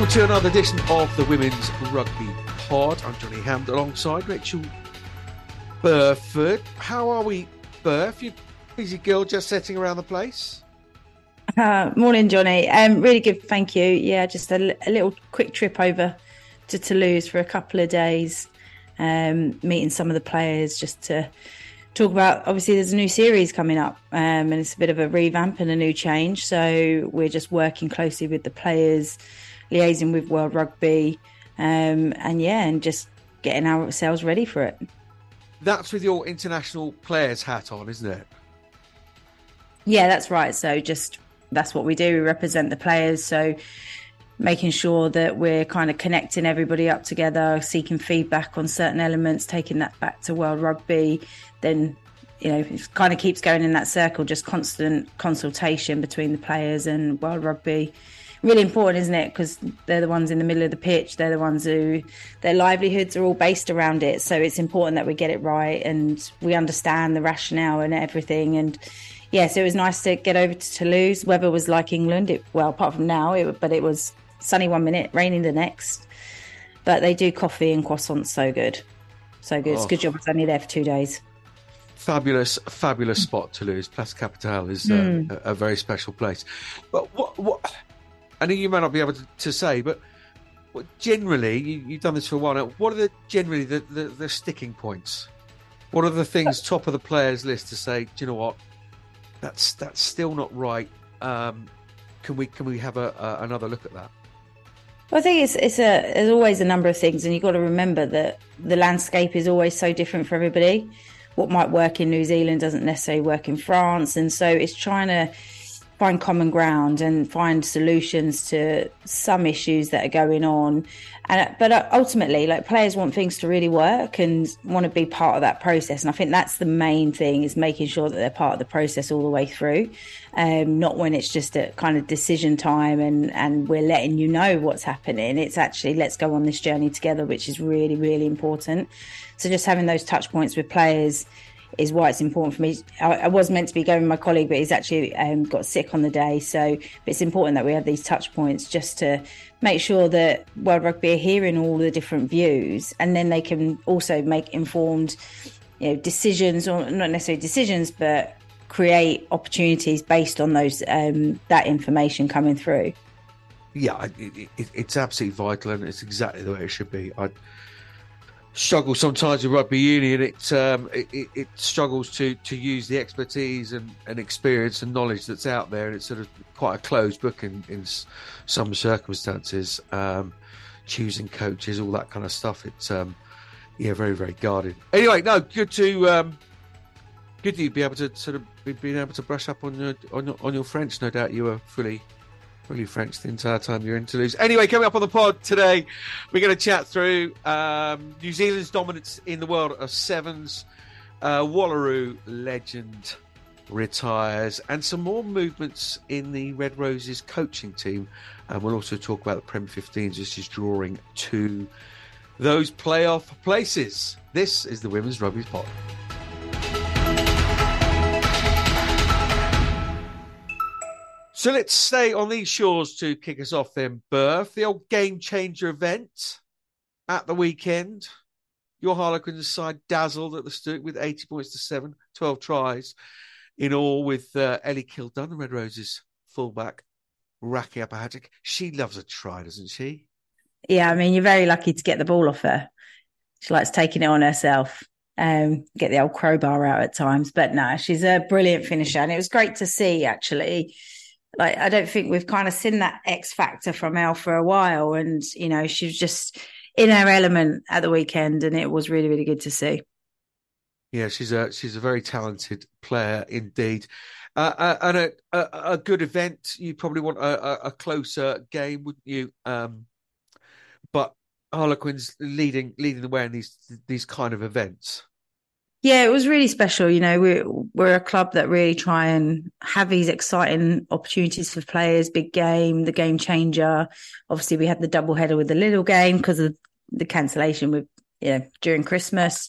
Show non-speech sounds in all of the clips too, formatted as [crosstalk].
Welcome to another edition of the Women's Rugby Pod. I'm Johnnie Hammond alongside Rachel Burford. How are we, Burf? You busy girl just sitting around the place? Uh, morning, Johnnie. Um, really good, thank you. Yeah, just a, a, little quick trip over to Toulouse for a couple of days, um, meeting some of the players just to talk about. Obviously, there's a new series coming up, um, and it's a bit of a revamp and a new change. So we're just working closely with the players, liaising with World Rugby, um, and yeah, and just getting ourselves ready for it. That's with your international players hat on, isn't it? Yeah, that's right. So just that's what we do. We represent the players. So making sure that we're kind of connecting everybody up together, seeking feedback on certain elements, taking that back to World Rugby, then you know, it kind of keeps going in that circle, just constant consultation between the players and World Rugby. Really important, isn't it? Because they're the ones in the middle of the pitch. They're the ones who their livelihoods are all based around it. So it's important that we get it right and we understand the rationale and everything. And yeah, so it was nice to get over to Toulouse. Weather was like England. It, well, apart from now, it, but it was sunny one minute, raining the next. But they do coffee and croissants so good. So good. Oh. It's a good job I was only there for two days. Fabulous, fabulous spot Toulouse. Place Capitole is uh, mm. a, a, very special place. But what, what, I know you may not be able to, to say, but generally, you, have done this for a while now. What are the generally the, the, the sticking points? What are the things top of the players' list to say? Do you know what? that's that's still not right. Um, can we can we have a, a, another look at that? Well, I think it's it's a there's always a number of things, and you've got to remember that the landscape is always so different for everybody. What might work in New Zealand doesn't necessarily work in France, and so it's trying to find common ground and find solutions to some issues that are going on. And but uh, ultimately, like players want things to really work and want to be part of that process. And I think that's the main thing is making sure that they're part of the process all the way through, um, not when it's just a kind of decision time and and we're letting you know what's happening. It's actually let's go on this journey together, which is really really important. So just having those touch points with players is why it's important for me. I, I, was meant to be going with my colleague, but he's actually um, got sick on the day. So it's important that we have these touch points just to make sure that World Rugby are hearing all the different views, and then they can also make informed, you know, decisions, or not necessarily decisions, but create opportunities based on those um, that information coming through. Yeah, it, it, it's absolutely vital, and it's exactly the way it should be. I struggle sometimes with rugby union. It, um, it, it struggles to to use the expertise and, and experience and knowledge that's out there, and it's sort of quite a closed book in in some circumstances. Um, choosing coaches, all that kind of stuff. It's um, yeah, very very guarded. Anyway, no, good to um, good to be able to sort of be, being able to brush up on your on your, on your French. No doubt you were fully fully French the entire time you're in Toulouse. Anyway, coming up on the pod today, we're going to chat through um, New Zealand's dominance in the world of sevens. Uh, Wallaroo legend retires, and some more movements in the Red Roses coaching team. And we'll also talk about the Prem 15s, which is drawing to those playoff places. This is the Women's Rugby Pod. So let's stay on these shores to kick us off then, Burf. The old game changer event at the weekend. Your Harlequins side dazzled at the Stoop with 80 points to 7, 12 tries in all with uh, Ellie Kildunn, the Red Roses fullback, a hat trick. She loves a try, doesn't she? Yeah, I mean, you're very lucky to get the ball off her. She likes taking it on herself. Um, get the old crowbar out at times, but no, she's a brilliant finisher, and it was great to see actually like I don't think we've kind of seen that X factor from Elle for a while, and you know she was just in her element at the weekend, and it was really really good to see. Yeah, she's a she's a very talented player indeed, uh, uh, and a, a, a good event. You probably want a, a closer game, wouldn't you? Um, but Harlequins leading leading the way in these these kind of events. Yeah, it was really special. You know, we're we're a club that really try and have these exciting opportunities for players. Big game, the game changer. Obviously, we had the double header with the little game because of the cancellation with know during Christmas.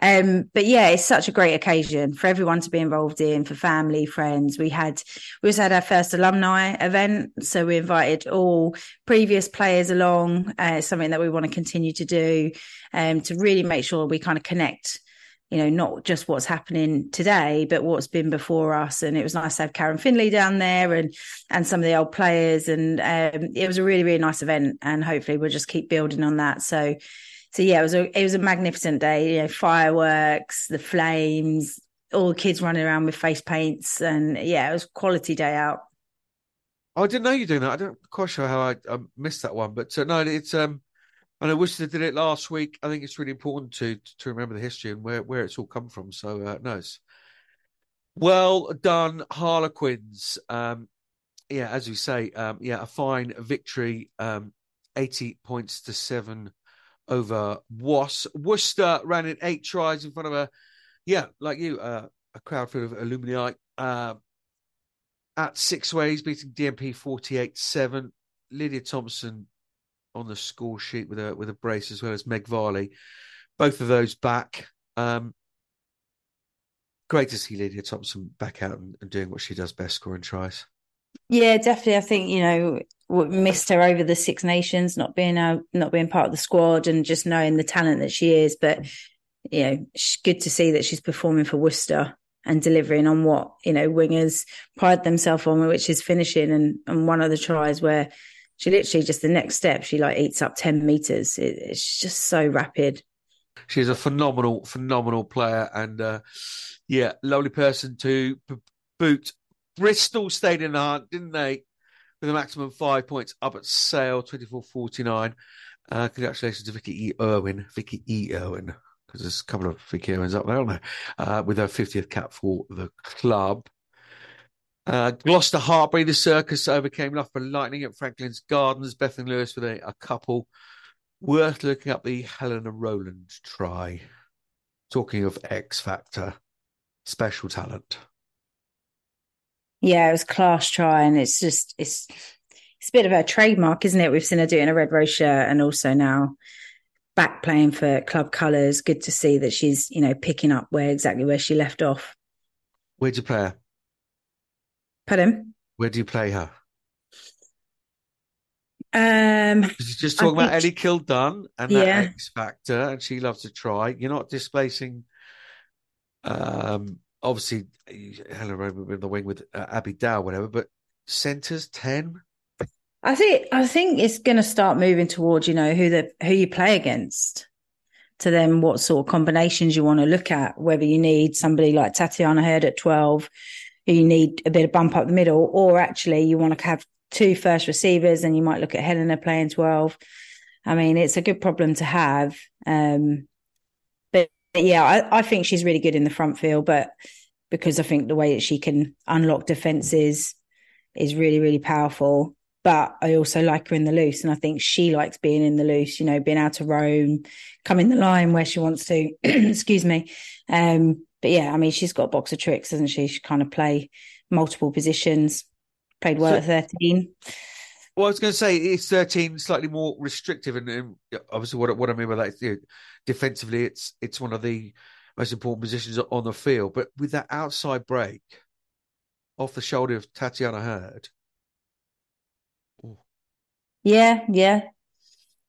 Um, but yeah, it's such a great occasion for everyone to be involved in, for family, friends. We had we also had our first alumni event, so we invited all previous players along. Uh, something that we want to continue to do, um, to really make sure we kind of connect you know, not just what's happening today, but what's been before us. And it was nice to have Karen Finley down there and and some of the old players. And um, it was a really really nice event. And hopefully we'll just keep building on that. So so yeah, it was a it was a magnificent day. You know, fireworks, the flames, all the kids running around with face paints, and yeah, it was quality day out. Oh, I didn't know you doing that. I don't quite sure how I, I missed that one, but uh, no, it's um and I wish they did it last week. I think it's really important to to remember the history and where where it's all come from. So uh, well done, Harlequins. Um, yeah, as we say, um, yeah, a fine victory, um, eighty points to seven over Was. Worcester ran in eight tries in front of a, yeah, like you, uh, a crowd full of alumni. Uh, at Sixways, beating DMP 48 7. Lydia Thompson on the score sheet with a with a brace as well as Meg Varley. Both of those back. Um, great to see Lydia Thompson back out and, and, doing what she does best, scoring tries. Yeah, definitely. I think you know missed her over the Six Nations, not being a, not being part of the squad, and just knowing the talent that she is. But you know, good to see that she's performing for Worcester and delivering on what you know wingers pride themselves on, which is finishing. And and one of the tries where she literally just the next step she like eats up 10 meters. It, it's just so rapid. She's a phenomenal phenomenal player and uh yeah lovely person to b- boot bristol stayed in the hunt didn't they? With a maximum five points up at sale 24-49 uh congratulations to vicky e. Irwin vicky e. Irwin because there's a couple of vicky irwins up there aren't there? Uh, with her 50th cap for the club uh, Gloucester the circus overcame Loughborough Lightning at Franklin's Gardens. Bethany Lewis with a, a couple. Worth looking up the Helena Rowland try. Talking of X Factor, special talent. Yeah, it was class try, and it's just it's it's a bit of a trademark, isn't it? We've seen her do it in a red rose shirt, and also now back playing for club colours. Good to see that she's you know picking up where exactly where she left off. Where'd you play her? Pardon? Where do you play her? Um, just talking about Ellie Kildunn and that yeah. X Factor, and she loves to try. You're not displacing. Um, obviously, Helena Rowland in the wing with uh, Abby Dow, whatever, but centers ten. I think I think it's going to start moving towards you know who the who you play against, to then what sort of combinations you want to look at. Whether you need somebody like Tatyana Heard at twelve, you need a bit of bump up the middle, or actually you want to have two first receivers and you might look at Helena playing 12. I mean, it's a good problem to have. Um, but, but yeah, I, I, think she's really good in the front field, but because I think the way that she can unlock defenses is really, really powerful. But I also like her in the loose, and I think she likes being in the loose, you know, being able to roam, come in the line where she wants to. [clears throat] excuse me. Um, but yeah, I mean, she's got a box of tricks, doesn't she? She kind of play multiple positions. Played well so, at thirteen. Well, I was going to say it's thirteen, slightly more restrictive, and, um, and obviously, what what I mean by that is you know, defensively, it's it's one of the most important positions on the field. But with that outside break off the shoulder of Tatyana Heard. Yeah, yeah.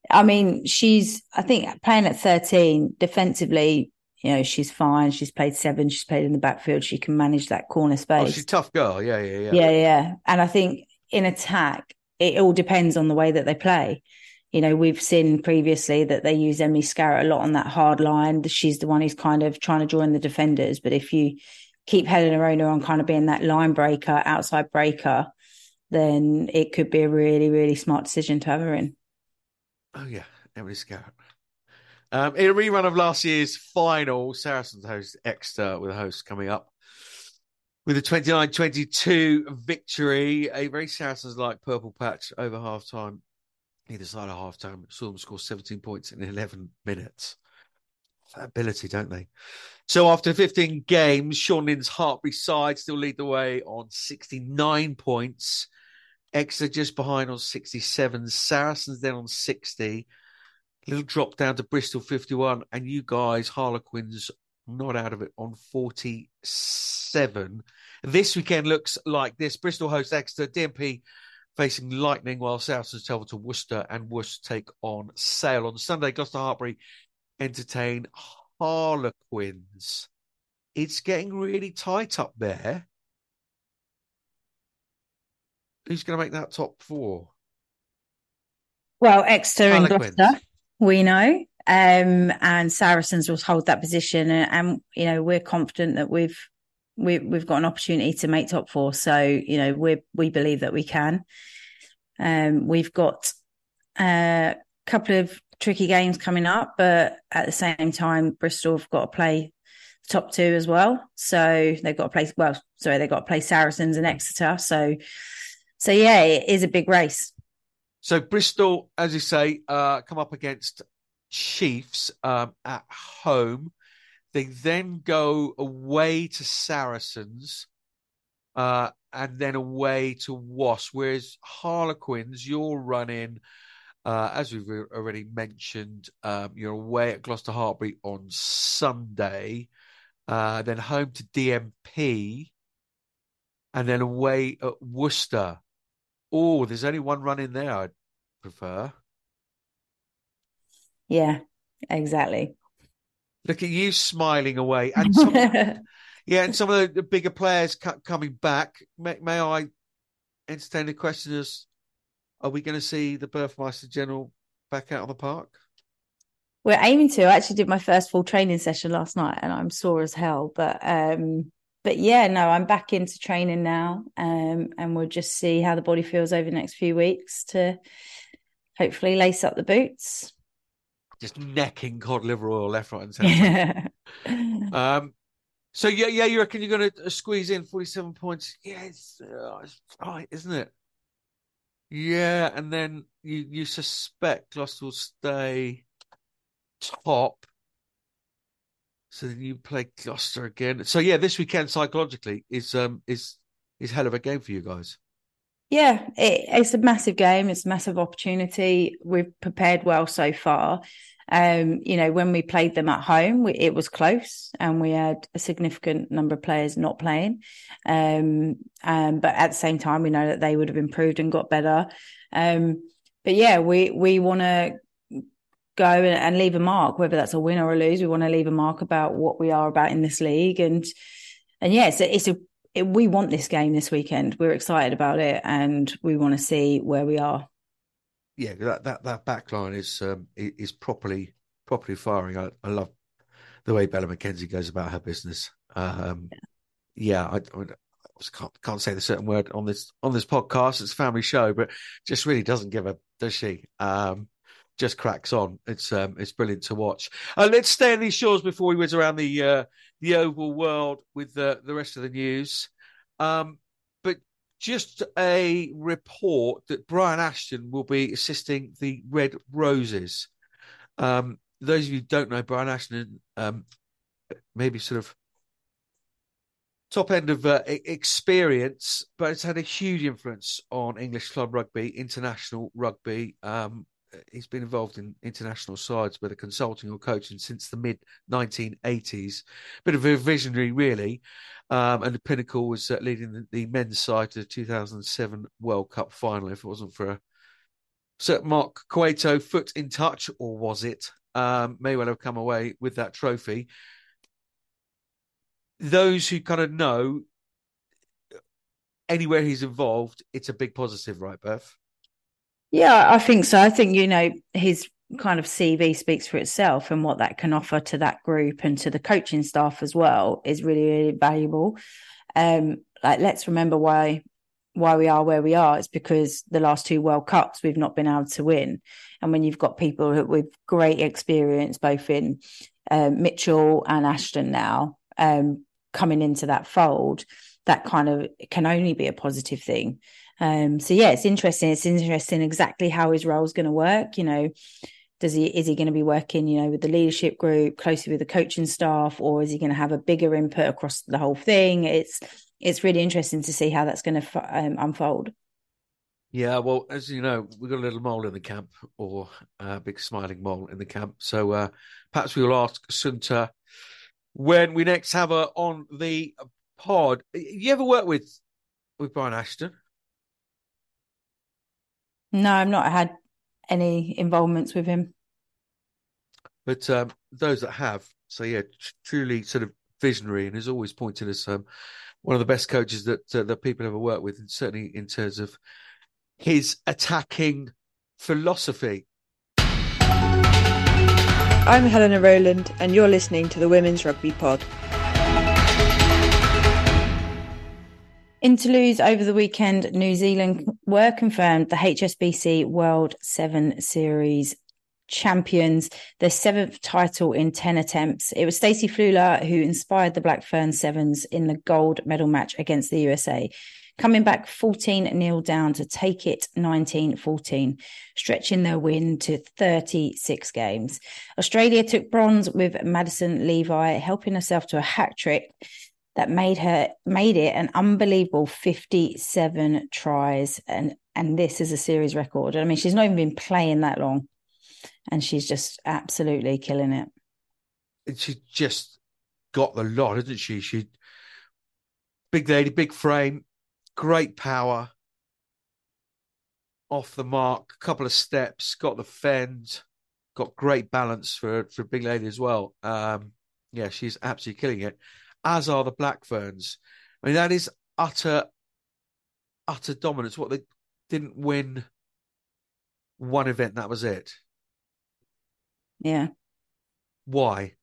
I mean, she's I think playing at 13 defensively, you know, she's fine. She's played seven. She's played in the backfield. She can manage that corner space. Oh, she's a tough girl. Yeah, yeah, yeah. Yeah, yeah. And I think in attack, it all depends on the way that they play. You know, we've seen previously that they use Emily Scarratt a lot on that hard line. She's the one who's kind of trying to join the defenders. But if you keep Helena Rowland on kind of being that line breaker, outside breaker, then it could be a really, really smart decision to have her in. Oh yeah, Emily Scarratt. Um, in a rerun of last year's final, Saracens host Exeter with a host coming up with a 29 22 victory. A very Saracens like purple patch over half time. Either side of half time, saw them score 17 points in 11 minutes. Ability, don't they? So after 15 games, Sean Lynn's Hartpury side still lead the way on 69 points. Exeter just behind on 67. Saracens then on 60. Little drop down to Bristol 51, and you guys, Harlequins, not out of it on 47. This weekend looks like this Bristol host Exeter, DMP facing Lightning, while Saracens travel to Worcester, and Worcester take on Sale. On Sunday, Gloucester Hartpury entertain Harlequins. It's getting really tight up there. Who's going to make that top four? Well, Exeter and Gloucester, we know. Um, and Saracens will hold that position, and, and, you know we're confident that we've we, we've got an opportunity to make top four. So you know we we believe that we can. Um, we've got a couple of tricky games coming up, but at the same time, Bristol have got to play top two as well. So they've got to play well. Sorry, they've got to play Saracens and Exeter. So so yeah, it is a big race. So Bristol, as you say, uh, come up against Chiefs um, at home. They then go away to Saracens, uh, and then away to Wasp. Whereas Harlequins, you're running, uh, as we've already mentioned, um, you're away at Gloucester Hartpury on Sunday, uh, then home to DMP, and then away at Worcester. Oh, there's only one run in there I'd prefer. Yeah, exactly. Look at you smiling away. And some, [laughs] yeah, and some of the, bigger players coming back. May, may I entertain the question as are we going to see the Burfmeister General back out of the park? We're aiming to. I actually did my first full training session last night and I'm sore as hell. But um but yeah, no, I'm back into training now. Um and we'll just see how the body feels over the next few weeks to hopefully lace up the boots just necking cod liver oil left, right, and [laughs] centre. um, so yeah, yeah, you reckon you're going to uh, squeeze in 47 points? Yeah, it's, uh, it's tight, isn't it? Yeah, and then you you suspect Gloucester will stay top. So then you play Gloucester again. So yeah, this weekend psychologically is um is is hell of a game for you guys. Yeah, it, it's a massive game. It's a massive opportunity. We've prepared well so far. Um, you know, when we played them at home, we, it was close, and we had a significant number of players not playing. Um, um, but at the same time, we know that they would have improved and got better. Um, but yeah, we we want to go and, and leave a mark, whether that's a win or a lose. We want to leave a mark about what we are about in this league, and and yeah, it's a, it's a it, we want this game this weekend. We're excited about it, and we want to see where we are. Yeah, that that that back line is um, is properly properly firing. I, I love the way Bella McKenzie goes about her business. Um, yeah, I, I, can't can't say the certain word on this on this podcast. It's a family show, but just really doesn't give a does she? Um, just cracks on. It's um, it's brilliant to watch. Uh, let's stay on these shores before we whiz around the uh, the oval world with the the rest of the news. Um, but just a report that Brian Ashton will be assisting the Red Roses. Um, those of you who don't know, Brian Ashton, um, maybe sort of top end of uh, experience, but it's had a huge influence on English club rugby, international rugby. Um, he's been involved in international sides, whether consulting or coaching, since the mid 1980s. Bit of a visionary, really. Um, and the pinnacle was uh, leading the, the, men's side to the 2007 World Cup final. If it wasn't for a certain Mark Cueto foot in touch, or was it? Um, may well have come away with that trophy. Those who kind of know anywhere he's involved, it's a big positive, right, Beth? Yeah, I think so. I think, you know, his kind of CV speaks for itself and what that can offer to that group and to the coaching staff as well is really, really valuable. Um, like let's remember why why we are where we are. It's because the last two World Cups we've not been able to win. And when you've got people with great experience, both in um, Mitchell and Ashton now, um, coming into that fold, that kind of can only be a positive thing. Um, so yeah, it's interesting. It's interesting exactly how his role is going to work. You know, does he is he going to be working, you know, with the leadership group, closely with the coaching staff, or is he going to have a bigger input across the whole thing? It's it's really interesting to see how that's going to um, unfold. Yeah, well, as you know, we've got a little mole in the camp, or a big smiling mole in the camp. So uh, perhaps we will ask Sunta when we next have her on the pod. You ever work with with Brian Ashton? No, I've not had any involvements with him. But um, those that have, so yeah, truly sort of visionary, and has always pointed as um, one of the best coaches that uh, that people ever worked with, and certainly in terms of his attacking philosophy. I'm Helena Rowland, and you're listening to the Women's Rugby Pod. In Toulouse over the weekend, New Zealand were confirmed the HSBC World Seven Series champions, their seventh title in 10 attempts. It was Stacey Fluhler who inspired the Black Fern Sevens in the gold medal match against the USA coming back 14 nil down to take it 19 14, stretching their win to 36 games. Australia took bronze with Madison Levi, helping herself to a hat trick that made her made it an unbelievable 57 tries and and this is a series record. I mean she's not even been playing that long and she's just absolutely killing it. She just got the lot, hasn't she? She big lady, big frame, great power off the mark, a couple of steps, got the fend, got great balance for for big lady as well. Um, yeah, she's absolutely killing it. As are the Black Ferns. I mean, that is utter, utter dominance. What they didn't win one event, that was it. Yeah. Why?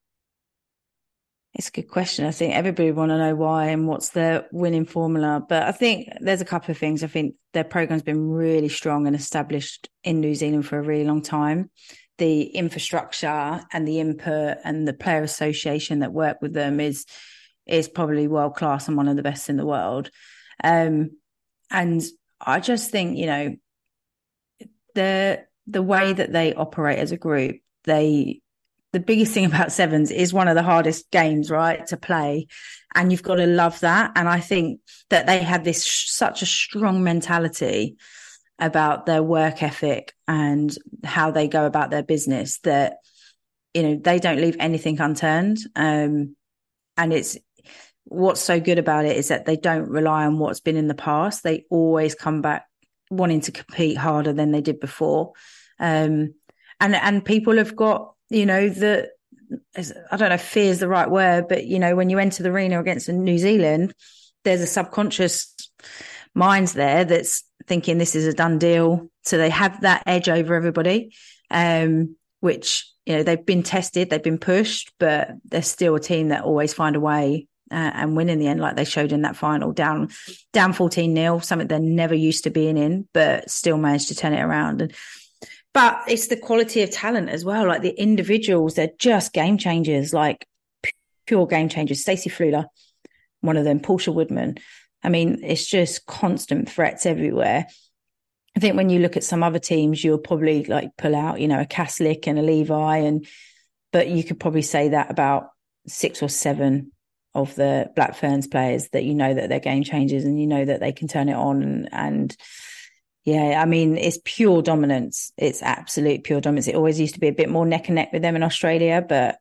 It's a good question. I think everybody want to know why and what's their winning formula. But I think there's a couple of things. I think their program's been really strong and established in New Zealand for a really long time. The infrastructure and the input and the player association that work with them is is probably world class and one of the best in the world. Um, and I just think you know the the way that they operate as a group, they the biggest thing [laughs] about sevens is one of the hardest games, right, to play. And you've got to love that. And I think that they have this such a strong mentality about their work ethic and how they go about their business that, you know, they don't leave anything unturned. Um, and it's what's so good about it is that they don't rely on what's been in the past. They always come back wanting to compete harder than they did before. Um, and, and people have got you know, the I don't know fear is the right word, but you know, when you enter the arena against New Zealand, there's a subconscious mind there that's thinking this is a done deal. So they have that edge over everybody, um, which you know they've been tested, they've been pushed, but they're still a team that always find a way uh, and win in the end, like they showed in that final, down down fourteen 0 something they're never used to being in, but still managed to turn it around. And but it's the quality of talent as well. Like the individuals, they're just game changers, like pure game changers. Stacey Fluhler, one of them, Portia Woodman. I mean, it's just constant threats everywhere. I think when you look at some other teams, you'll probably like pull out, you know, a Caslick and a Levi, and but you could probably say that about six or seven of the Black Ferns players that you know that they're game changers and you know that they can turn it on and, and yeah, I mean, it's pure dominance. It's absolute pure dominance. It always used to be a bit more neck and neck with them in Australia, but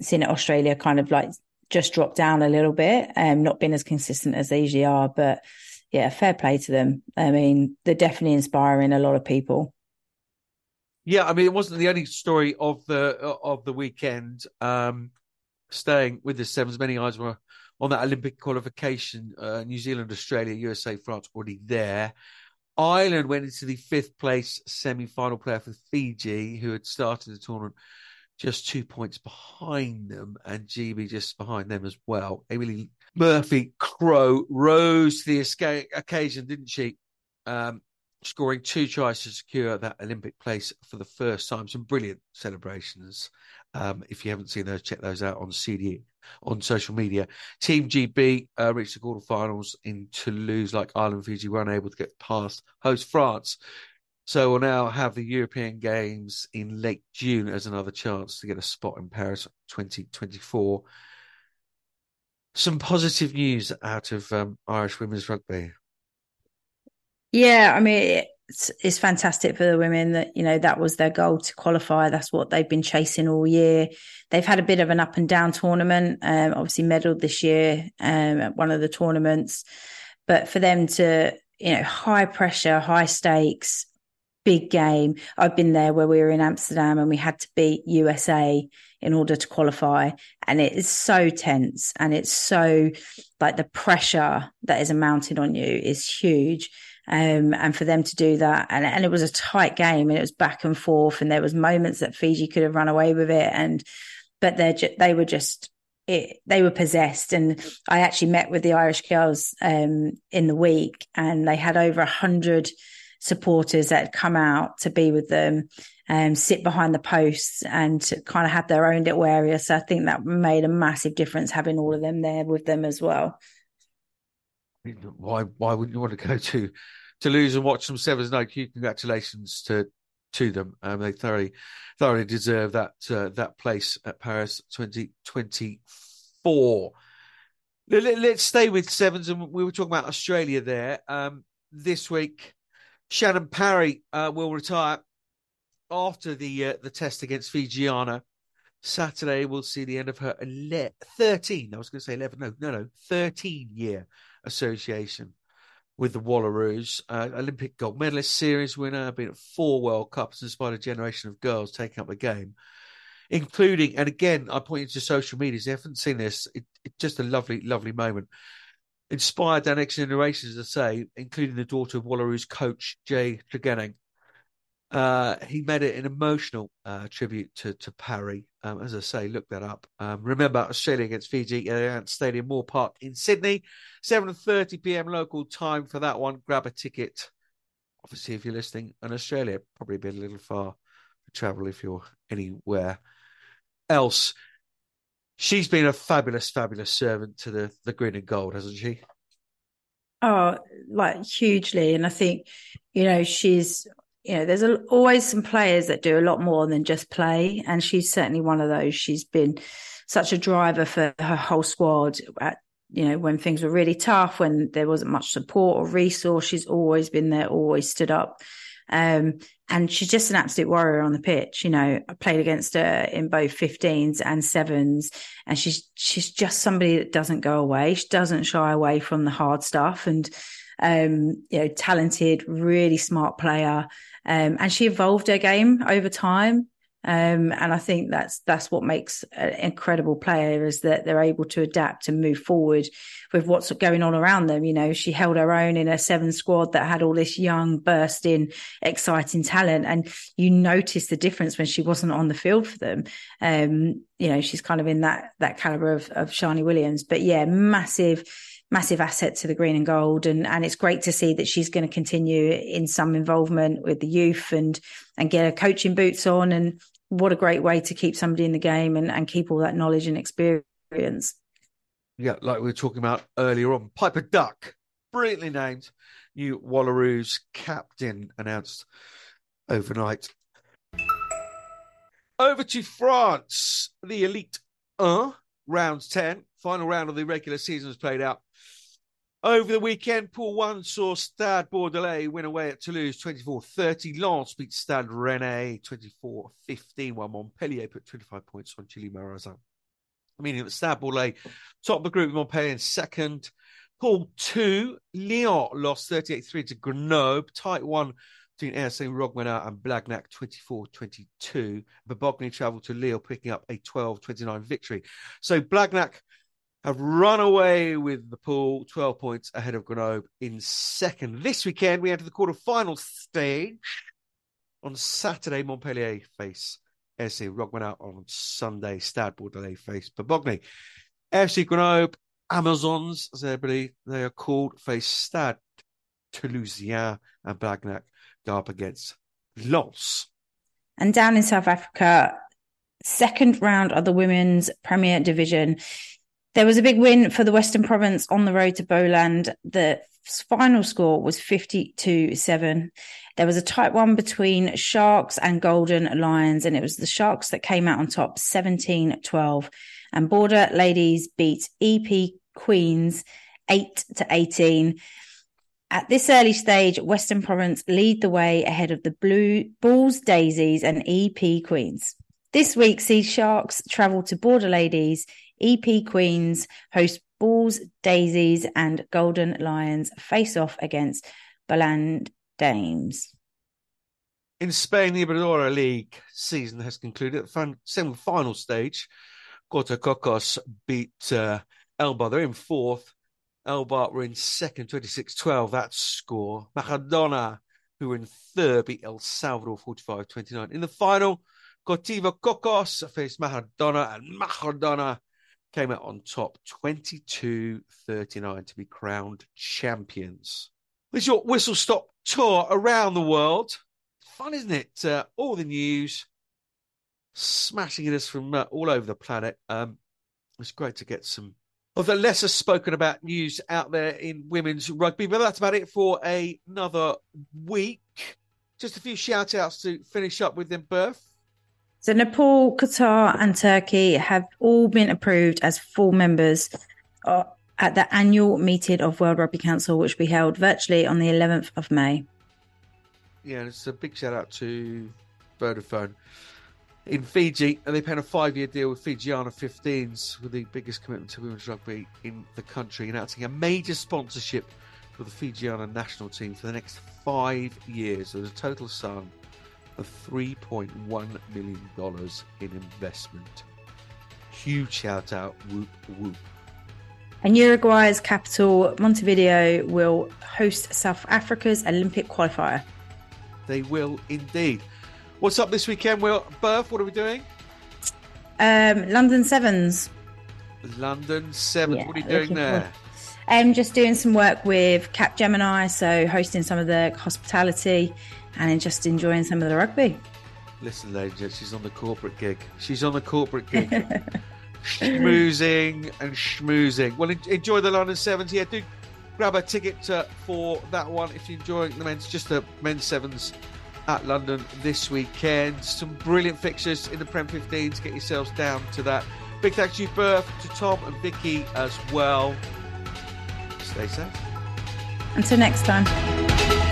seeing it Australia kind of like just dropped down a little bit and um, not been as consistent as they usually are. But yeah, fair play to them. I mean, they're definitely inspiring a lot of people. Yeah, I mean, it wasn't the only story of the of the weekend. Um, staying with the Sevens, many eyes were on that Olympic qualification. Uh, New Zealand, Australia, USA, France already there. Ireland went into the fifth place semi final player for Fiji, who had started the tournament just two points behind them, and GB just behind them as well. Emily Murphy Crowe rose to the occasion, didn't she? Um, scoring two tries to secure that Olympic place for the first time. Some brilliant celebrations. Um, if you haven't seen those, check those out on CD on social media. Team GB uh, reached the quarterfinals in Toulouse, like Ireland, Fiji were unable to get past host France. So we'll now have the European Games in late June as another chance to get a spot in Paris 2024. Some positive news out of um, Irish women's rugby. Yeah, I mean, it's, fantastic for the women that you know that was their goal to qualify. That's what they've been chasing all year. They've had a bit of an up and down tournament. Um, obviously, medaled this year um, at one of the tournaments, but for them to you know high pressure, high stakes, big game. I've been there where we were in Amsterdam and we had to beat USA in order to qualify. And it is so tense and it's so like the pressure that is mounted on you is huge. Um, and for them to do that, and, and it was a tight game, and it was back and forth, and there was moments that Fiji could have run away with it, and but they ju- they were just it, they were possessed. And I actually met with the Irish girls um, in the week, and they had over a hundred supporters that had come out to be with them and um, sit behind the posts and kind of have their own little area. So I think that made a massive difference having all of them there with them as well. Why why wouldn't you want to go to Toulouse and watch some sevens? No, congratulations to to them. Um, they thoroughly thoroughly deserve that uh, that place at Paris 2024. Let, us stay with sevens, and we were talking about Australia there. Um, this week, Shannon Parry uh, will retire after the uh, the test against Fijiana. Saturday we'll see the end of her 13, I was going to say 11, no, no, no, 13 year association with the Wallaroos. Uh, Olympic gold medalist, series winner, been at four World Cups, inspired a generation of girls taking up the game, including, and again, I point you to social media. If you haven't seen this, it, it's just a lovely, lovely moment inspired their next generations, as I say, including the daughter of Wallaroos coach Jay Tregenning. Uh, he made it an emotional uh, tribute to to Parry. Um, as I say, look that up. Um, remember Australia against Fiji at Stadium Moore Park in Sydney, 7:30 p.m. local time for that one. Grab a ticket. Obviously, if you're listening in Australia, probably be a little far to travel if you're anywhere else she's been a fabulous, fabulous servant to the the green and gold, hasn't she? Oh, like hugely. And I think, you know, she's, you know, there's always some players that do a lot more than just play. And she's certainly one of those. She's been such a driver for her whole squad at, you know, when things were really tough, when there wasn't much support or resource, she's always been there, always stood up. Um, and she's just an absolute warrior on the pitch. You know, I played against her in both 15s and sevens, and she's she's just somebody that doesn't go away. She doesn't shy away from the hard stuff, and um, you know, talented, really smart player. Um, and she evolved her game over time. Um, and I think that's that's what makes an incredible player is that they're able to adapt and move forward with what's going on around them. You know, she held her own in a seven squad that had all this young, bursting, exciting talent, and you notice the difference when she wasn't on the field for them. Um, you know, she's kind of in that that caliber of, of Sharni Williams, but yeah, massive massive asset to the green and gold and and it's great to see that she's going to continue in some involvement with the youth and and get her coaching boots on and what a great way to keep somebody in the game and, and keep all that knowledge and experience. Yeah like we were talking about earlier on piper duck brilliantly named new wallaroos captain announced overnight. Over to france the elite uh round 10 final round of the regular season was played out over the weekend, Pool 1 saw Stade Bordelais win away at Toulouse 24 30. Lens beat Stade Rennais 24 15, while Montpellier put 25 points on Julie Marazin. Meaning that Stade Bordelais top the group, with Montpellier in second. Pool 2, Lyon lost 38 3 to Grenoble. Tight one between RC Roquemaire and Blagnac 24 22. Bobigny travelled to Lille, picking up a 12 29 victory. So Blagnac have run away with the pool, 12 points ahead of Grenoble in second. This weekend, we enter the quarter-final stage. On Saturday, Montpellier face FC Roquemaire on Sunday. Stade Bordelais face Bobigny. FC Grenoble, Amazons, as they believe they are called, face Stade Toulousien and Blagnac go up against Lens. And down in South Africa, second round of the women's Premier Division. There was a big win for the Western Province on the road to Boland. The final score was 52 7. There was a tight one between Sharks and Golden Lions, and it was the Sharks that came out on top 17 12. And Border Ladies beat EP Queens 8 to 18. At this early stage, Western Province lead the way ahead of the Blue Bulls, Daisies, and EP Queens. This week sees Sharks travel to Border Ladies, EP Queens host Bulls, Daisies, and Golden Lions face off against Boland Dames. In Spain, the Iberdrola League season has concluded. The semi-final stage, Cocos beat uh, Elba. They're in fourth. Elba were in second, 26-12, that score. Majadahonda, who were in third, beat El Salvador 45-29. In the final, Cortivo Cocos faced Majadahonda, and Majadahonda came out on top 22 39 to be crowned champions. This is your whistle stop tour around the world. Fun, isn't it? Uh, all the news smashing at us from uh, all over the planet. Um, it's great to get some of the lesser spoken about news out there in women's rugby. But that's about it for another week. Just a few shout outs to finish up with them, Burf. So Nepal, Qatar, and Turkey have all been approved as full members uh, at the annual meeting of World Rugby Council, which will be held virtually on the 11th of May. Yeah, it's a big shout out to Vodafone in Fiji, and they paying a five-year deal with Fijiana 15s, with the biggest commitment to women's rugby in the country, announcing a major sponsorship for the Fijiana national team for the next five years. There's a total sum of $3.1 million in investment. Huge shout out, whoop whoop. And Uruguay's capital, Montevideo, will host South Africa's Olympic qualifier. They will indeed. What's up this weekend, Will? Burf, what are we doing? Um, London Sevens. London Sevens. Yeah, what are you doing there? I'm um, just doing some work with Capgemini, so hosting some of the hospitality and just enjoying some of the rugby. Listen, ladies, she's on the corporate gig. She's on the corporate gig. [laughs] schmoozing and schmoozing. Well, enjoy the London Sevens. Yeah, do grab a ticket uh, for that one if you're enjoying the men's, just the men's sevens at London this weekend. Some brilliant fixtures in the Prem 15s. Get yourselves down to that. Big thanks to you, Burf, to Tom and Vicky as well. Stay safe. Until next time.